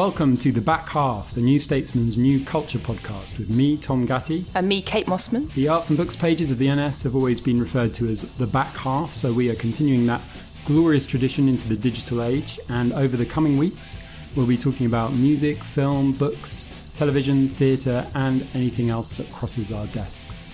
Welcome to The Back Half, the New Statesman's new culture podcast with me, Tom Gatti. And me, Kate Mossman. The arts and books pages of the NS have always been referred to as the back half, so we are continuing that glorious tradition into the digital age. And over the coming weeks, we'll be talking about music, film, books, television, theatre, and anything else that crosses our desks.